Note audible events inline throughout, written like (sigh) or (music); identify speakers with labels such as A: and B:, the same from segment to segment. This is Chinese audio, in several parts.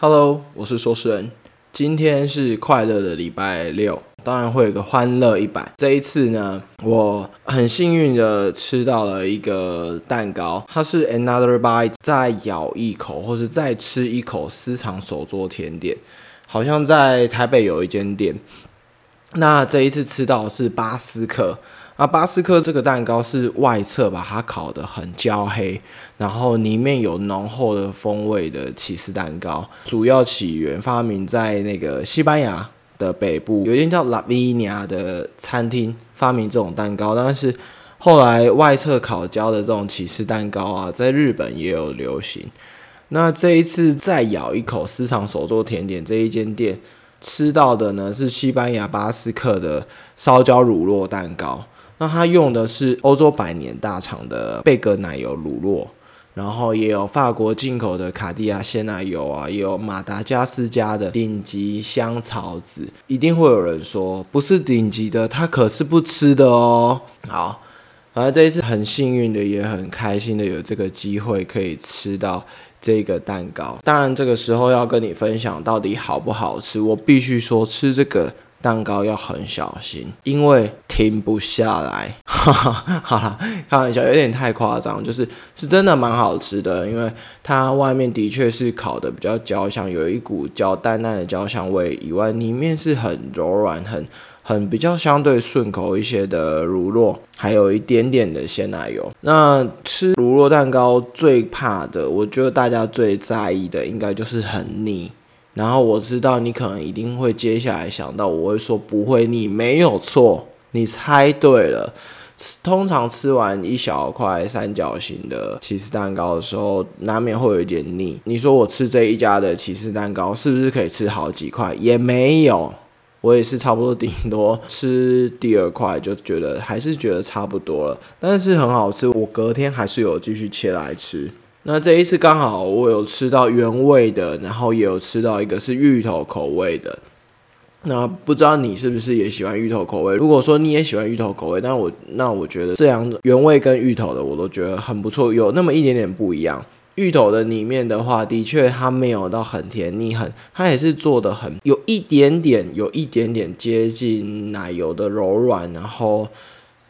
A: Hello，我是说诗人。今天是快乐的礼拜六，当然会有个欢乐一百。这一次呢，我很幸运的吃到了一个蛋糕，它是 Another Bite，再咬一口或是再吃一口私藏手作甜点，好像在台北有一间店。那这一次吃到是巴斯克。啊，巴斯克这个蛋糕是外侧把它烤得很焦黑，然后里面有浓厚的风味的起司蛋糕。主要起源发明在那个西班牙的北部，有一间叫拉维尼亚的餐厅发明这种蛋糕。但是后来外侧烤焦的这种起司蛋糕啊，在日本也有流行。那这一次再咬一口私藏手做甜点这一间店吃到的呢，是西班牙巴斯克的烧焦乳酪蛋糕。那它用的是欧洲百年大厂的贝格奶油乳酪，然后也有法国进口的卡地亚鲜奶油啊，也有马达加斯加的顶级香草籽。一定会有人说，不是顶级的，它可是不吃的哦。好，反正这一次很幸运的，也很开心的有这个机会可以吃到这个蛋糕。当然，这个时候要跟你分享到底好不好吃，我必须说吃这个。蛋糕要很小心，因为停不下来。(laughs) 哈哈，开玩笑，有点太夸张，就是是真的蛮好吃的，因为它外面的确是烤的比较焦香，有一股焦淡淡的焦香味以外，里面是很柔软、很很比较相对顺口一些的乳酪，还有一点点的鲜奶油。那吃乳酪蛋糕最怕的，我觉得大家最在意的，应该就是很腻。然后我知道你可能一定会接下来想到，我会说不会腻，没有错，你猜对了。通常吃完一小块三角形的起司蛋糕的时候，难免会有一点腻。你说我吃这一家的起司蛋糕是不是可以吃好几块？也没有，我也是差不多顶多吃第二块就觉得还是觉得差不多了，但是很好吃，我隔天还是有继续切来吃。那这一次刚好我有吃到原味的，然后也有吃到一个是芋头口味的。那不知道你是不是也喜欢芋头口味？如果说你也喜欢芋头口味，那我那我觉得这两种原味跟芋头的我都觉得很不错，有那么一点点不一样。芋头的里面的话，的确它没有到很甜腻，很它也是做的很有一点点有一点点接近奶油的柔软，然后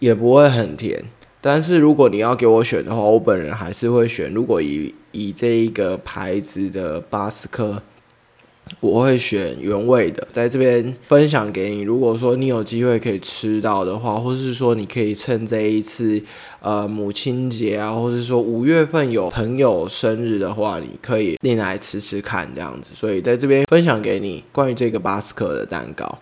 A: 也不会很甜。但是如果你要给我选的话，我本人还是会选。如果以以这一个牌子的巴斯克，我会选原味的，在这边分享给你。如果说你有机会可以吃到的话，或是说你可以趁这一次呃母亲节啊，或者说五月份有朋友生日的话，你可以拎来吃吃看这样子。所以在这边分享给你关于这个巴斯克的蛋糕。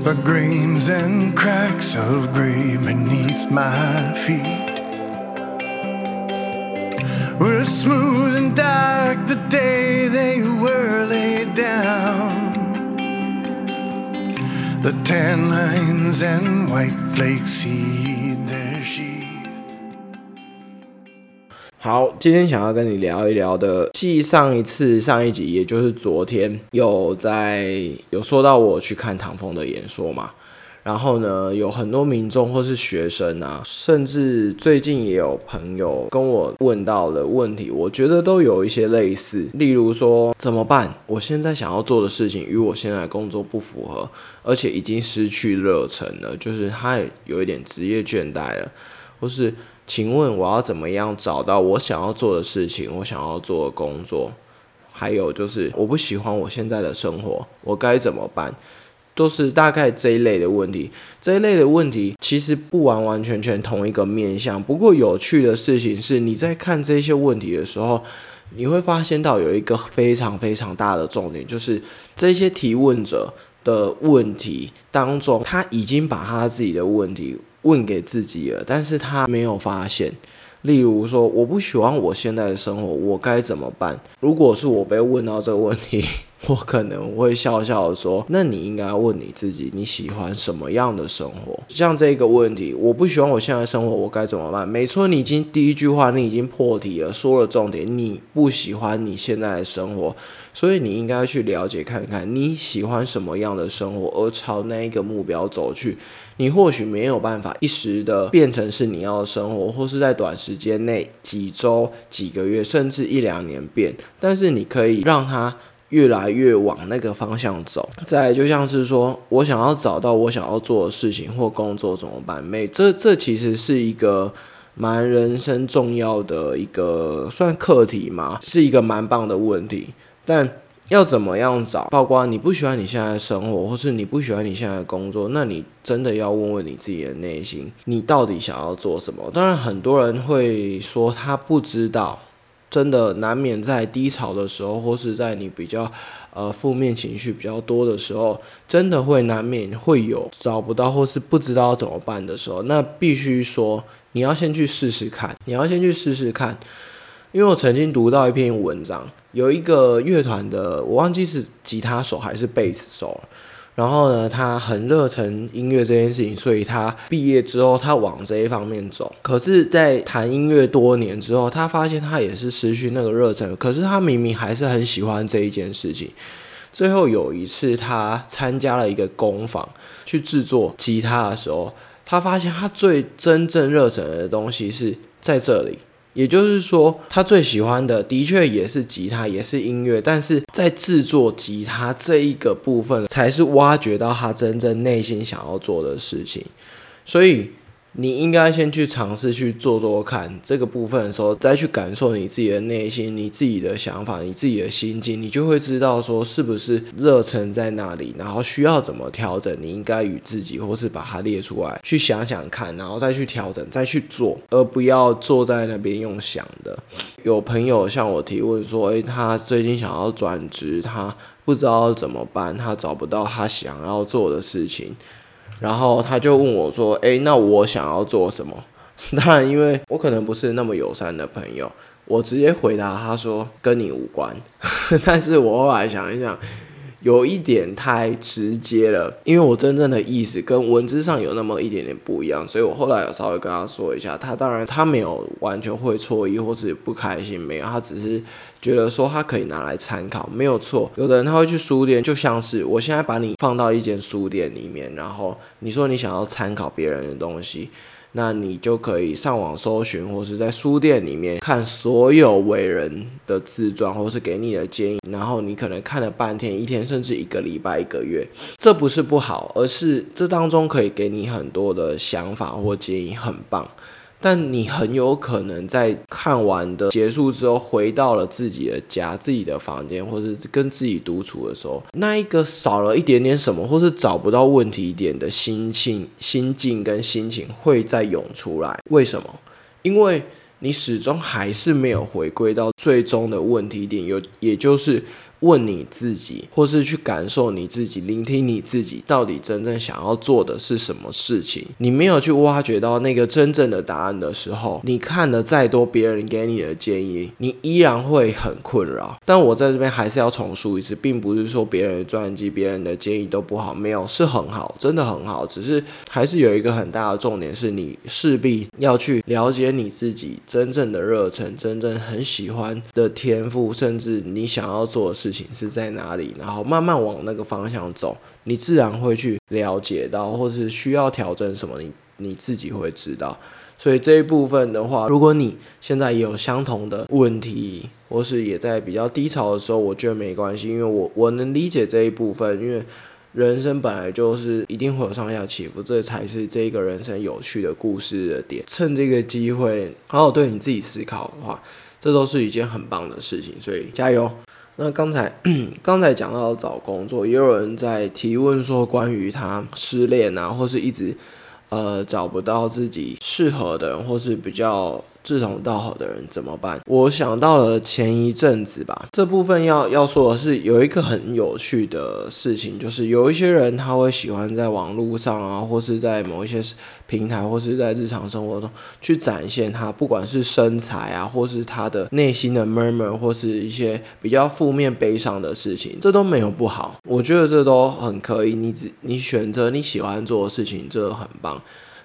A: The grains and cracks of gray beneath my feet were smooth and dark the day they were laid down. The tan lines and white flakes heed 好，今天想要跟你聊一聊的，继上一次上一集，也就是昨天，有在有说到我去看唐风的演说嘛？然后呢，有很多民众或是学生啊，甚至最近也有朋友跟我问到的问题，我觉得都有一些类似，例如说怎么办？我现在想要做的事情与我现在工作不符合，而且已经失去热忱了，就是他也有一点职业倦怠了，或是。请问我要怎么样找到我想要做的事情，我想要做的工作？还有就是我不喜欢我现在的生活，我该怎么办？都是大概这一类的问题。这一类的问题其实不完完全全同一个面向。不过有趣的事情是，你在看这些问题的时候，你会发现到有一个非常非常大的重点，就是这些提问者的问题当中，他已经把他自己的问题。问给自己了，但是他没有发现。例如说，我不喜欢我现在的生活，我该怎么办？如果是我被问到这个问题，我可能会笑笑的说：“那你应该问你自己，你喜欢什么样的生活？像这个问题，我不喜欢我现在生活，我该怎么办？没错，你已经第一句话你已经破题了，说了重点，你不喜欢你现在的生活，所以你应该去了解看看你喜欢什么样的生活，而朝那一个目标走去。你或许没有办法一时的变成是你要的生活，或是在短时间内几周、几个月，甚至一两年变，但是你可以让它。越来越往那个方向走，再就像是说，我想要找到我想要做的事情或工作怎么办？每这这其实是一个蛮人生重要的一个算课题嘛，是一个蛮棒的问题。但要怎么样找？包括你不喜欢你现在的生活，或是你不喜欢你现在的工作，那你真的要问问你自己的内心，你到底想要做什么？当然，很多人会说他不知道。真的难免在低潮的时候，或是在你比较呃负面情绪比较多的时候，真的会难免会有找不到或是不知道怎么办的时候。那必须说，你要先去试试看，你要先去试试看。因为我曾经读到一篇文章，有一个乐团的，我忘记是吉他手还是贝斯手了。然后呢，他很热忱音乐这件事情，所以他毕业之后，他往这一方面走。可是，在弹音乐多年之后，他发现他也是失去那个热忱。可是他明明还是很喜欢这一件事情。最后有一次，他参加了一个工坊去制作吉他的时候，他发现他最真正热忱的东西是在这里。也就是说，他最喜欢的的确也是吉他，也是音乐，但是在制作吉他这一个部分，才是挖掘到他真正内心想要做的事情，所以。你应该先去尝试去做做看这个部分的时候，再去感受你自己的内心、你自己的想法、你自己的心境，你就会知道说是不是热忱在那里，然后需要怎么调整。你应该与自己，或是把它列出来，去想想看，然后再去调整，再去做，而不要坐在那边用想的。有朋友向我提问说：“诶，他最近想要转职，他不知道怎么办，他找不到他想要做的事情。”然后他就问我说：“哎，那我想要做什么？” (laughs) 当然，因为我可能不是那么友善的朋友，我直接回答他说：“跟你无关。” (laughs) 但是我后来想一想。有一点太直接了，因为我真正的意思跟文字上有那么一点点不一样，所以我后来有稍微跟他说一下。他当然他没有完全会错意或是不开心，没有，他只是觉得说他可以拿来参考，没有错。有的人他会去书店，就像是我现在把你放到一间书店里面，然后你说你想要参考别人的东西。那你就可以上网搜寻，或是在书店里面看所有伟人的自传，或是给你的建议。然后你可能看了半天、一天，甚至一个礼拜、一个月，这不是不好，而是这当中可以给你很多的想法或建议，很棒。但你很有可能在看完的结束之后，回到了自己的家、自己的房间，或是跟自己独处的时候，那一个少了一点点什么，或是找不到问题点的心情、心境跟心情会再涌出来。为什么？因为你始终还是没有回归到最终的问题点，有也就是。问你自己，或是去感受你自己，聆听你自己，到底真正想要做的是什么事情？你没有去挖掘到那个真正的答案的时候，你看了再多别人给你的建议，你依然会很困扰。但我在这边还是要重述一次，并不是说别人的专辑、别人的建议都不好，没有，是很好，真的很好。只是还是有一个很大的重点，是你势必要去了解你自己真正的热忱，真正很喜欢的天赋，甚至你想要做的事。事情是在哪里，然后慢慢往那个方向走，你自然会去了解到，或是需要调整什么，你你自己会知道。所以这一部分的话，如果你现在也有相同的问题，或是也在比较低潮的时候，我觉得没关系，因为我我能理解这一部分，因为人生本来就是一定会有上下起伏，这才是这个人生有趣的故事的点。趁这个机会好好对你自己思考的话，这都是一件很棒的事情，所以加油。那刚才刚才讲到找工作，也有人在提问说关于他失恋啊，或是一直呃找不到自己适合的人，或是比较志同道合的人怎么办？我想到了前一阵子吧，这部分要要说的是，有一个很有趣的事情，就是有一些人他会喜欢在网络上啊，或是在某一些平台，或是在日常生活中去展现他，不管是身材啊，或是他的内心的 murmur，或是一些比较负面悲伤的事情，这都没有不好，我觉得这都很可以。你只你选择你喜欢做的事情，这很棒。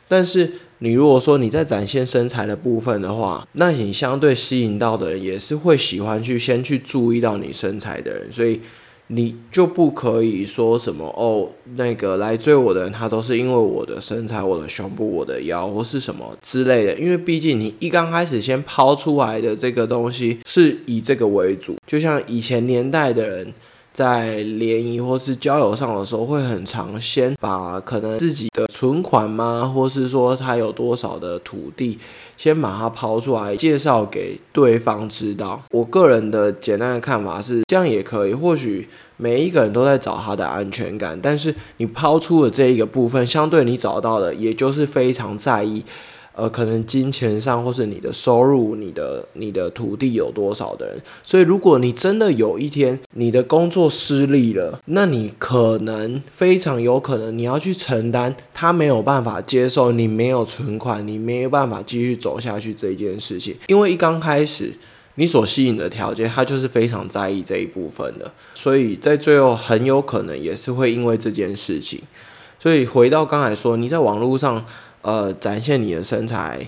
A: 但是你如果说你在展现身材的部分的话，那你相对吸引到的人也是会喜欢去先去注意到你身材的人，所以你就不可以说什么哦，那个来追我的人他都是因为我的身材、我的胸部、我的腰或是什么之类的，因为毕竟你一刚开始先抛出来的这个东西是以这个为主，就像以前年代的人。在联谊或是交友上的时候，会很常先把可能自己的存款吗，或是说他有多少的土地，先把它抛出来介绍给对方知道。我个人的简单的看法是，这样也可以。或许每一个人都在找他的安全感，但是你抛出的这一个部分，相对你找到的，也就是非常在意。呃，可能金钱上，或是你的收入、你的你的土地有多少的人，所以如果你真的有一天你的工作失利了，那你可能非常有可能你要去承担他没有办法接受你没有存款，你没有办法继续走下去这一件事情，因为一刚开始你所吸引的条件，他就是非常在意这一部分的，所以在最后很有可能也是会因为这件事情，所以回到刚才说你在网络上。呃，展现你的身材，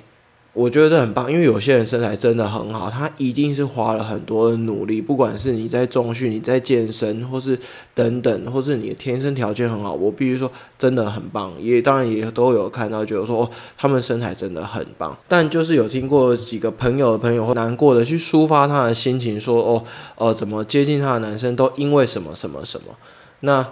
A: 我觉得这很棒，因为有些人身材真的很好，他一定是花了很多的努力，不管是你在重训、你在健身，或是等等，或是你的天生条件很好，我必须说真的很棒。也当然也都有看到，觉得说他们身材真的很棒。但就是有听过几个朋友的朋友会难过的去抒发他的心情，说哦，呃，怎么接近他的男生都因为什么什么什么，那。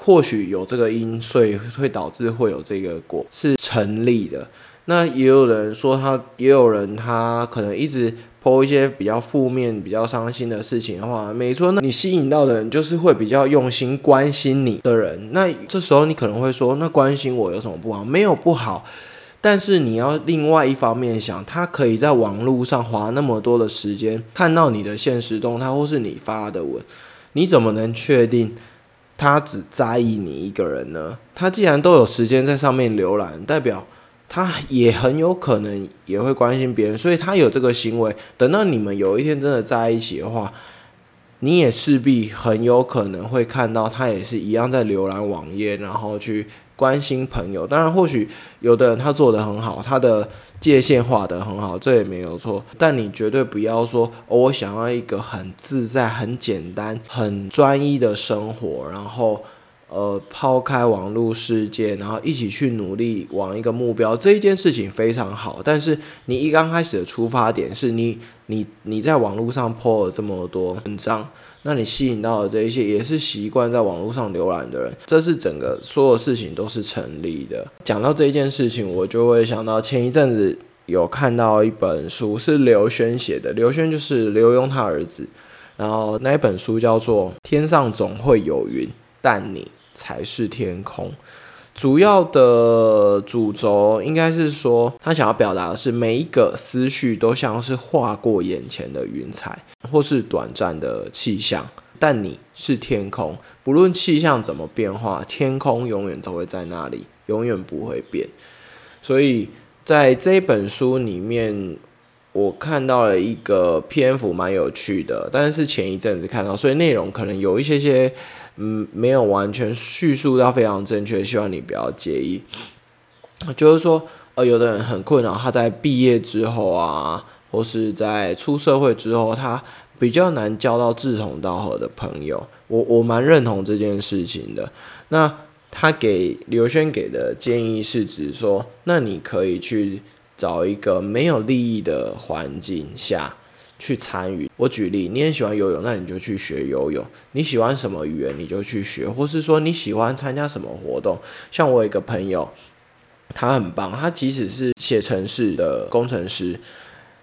A: 或许有这个因，所以会导致会有这个果是成立的。那也有人说他，也有人他可能一直抛一些比较负面、比较伤心的事情的话，没错，那你吸引到的人就是会比较用心关心你的人。那这时候你可能会说，那关心我有什么不好？没有不好，但是你要另外一方面想，他可以在网络上花那么多的时间看到你的现实动态或是你发的文，你怎么能确定？他只在意你一个人呢？他既然都有时间在上面浏览，代表他也很有可能也会关心别人，所以他有这个行为。等到你们有一天真的在一起的话，你也势必很有可能会看到他也是一样在浏览网页，然后去。关心朋友，当然或许有的人他做的很好，他的界限画的很好，这也没有错。但你绝对不要说，我想要一个很自在、很简单、很专一的生活，然后呃抛开网络世界，然后一起去努力往一个目标。这一件事情非常好，但是你一刚开始的出发点是你你你在网络上泼了这么多文章。那你吸引到的这一些也是习惯在网络上浏览的人，这是整个所有事情都是成立的。讲到这一件事情，我就会想到前一阵子有看到一本书，是刘轩写的。刘轩就是刘墉他儿子，然后那本书叫做《天上总会有云，但你才是天空》。主要的主轴应该是说，他想要表达的是，每一个思绪都像是划过眼前的云彩，或是短暂的气象。但你是天空，不论气象怎么变化，天空永远都会在那里，永远不会变。所以在这本书里面，我看到了一个篇幅蛮有趣的，但是前一阵子看到，所以内容可能有一些些。嗯，没有完全叙述到非常正确，希望你不要介意。就是说，呃，有的人很困扰，他在毕业之后啊，或是在出社会之后，他比较难交到志同道合的朋友。我我蛮认同这件事情的。那他给刘轩给的建议是指说，那你可以去找一个没有利益的环境下。去参与。我举例，你很喜欢游泳，那你就去学游泳。你喜欢什么语言，你就去学，或是说你喜欢参加什么活动。像我有一个朋友，他很棒，他即使是写程式的工程师，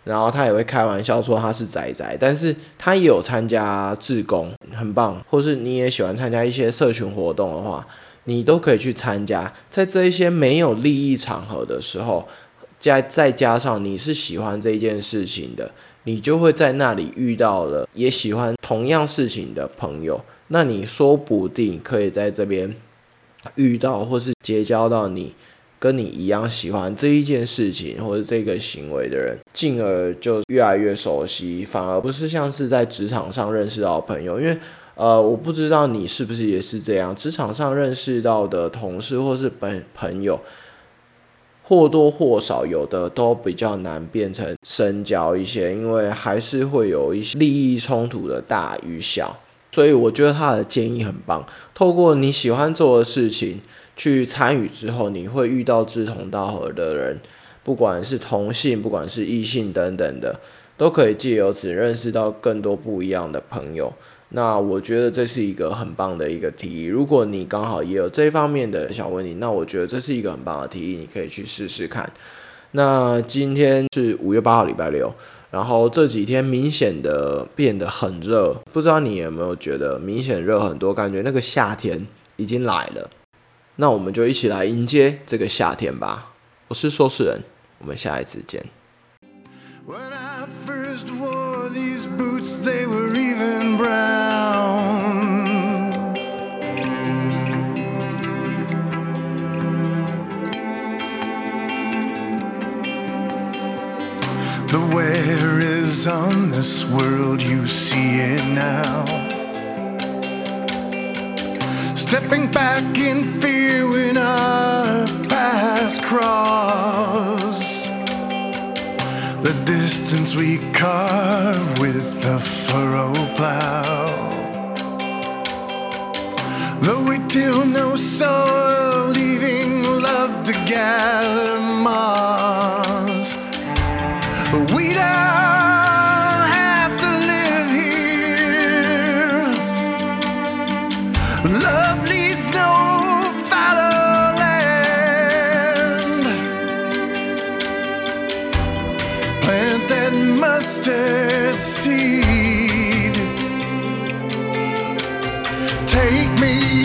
A: 然后他也会开玩笑说他是仔仔，但是他也有参加志工，很棒。或是你也喜欢参加一些社群活动的话，你都可以去参加。在这一些没有利益场合的时候。加再加上你是喜欢这件事情的，你就会在那里遇到了也喜欢同样事情的朋友。那你说不定可以在这边遇到，或是结交到你跟你一样喜欢这一件事情或者这个行为的人，进而就越来越熟悉，反而不是像是在职场上认识到朋友。因为呃，我不知道你是不是也是这样，职场上认识到的同事或是朋朋友。或多或少有的都比较难变成深交一些，因为还是会有一些利益冲突的大与小，所以我觉得他的建议很棒。透过你喜欢做的事情去参与之后，你会遇到志同道合的人，不管是同性，不管是异性等等的，都可以借由此认识到更多不一样的朋友。那我觉得这是一个很棒的一个提议。如果你刚好也有这方面的小问题，那我觉得这是一个很棒的提议，你可以去试试看。那今天是五月八号，礼拜六，然后这几天明显的变得很热，不知道你有没有觉得明显热很多，感觉那个夏天已经来了。那我们就一起来迎接这个夏天吧。我是说事人，我们下一次见。The wear is on this world, you see it now. Stepping back in fear when our paths cross. Distance we carve with the furrow plow. Though we till no soil, leaving love to gather moss. We don't have to live here. Love mustard seed. Take me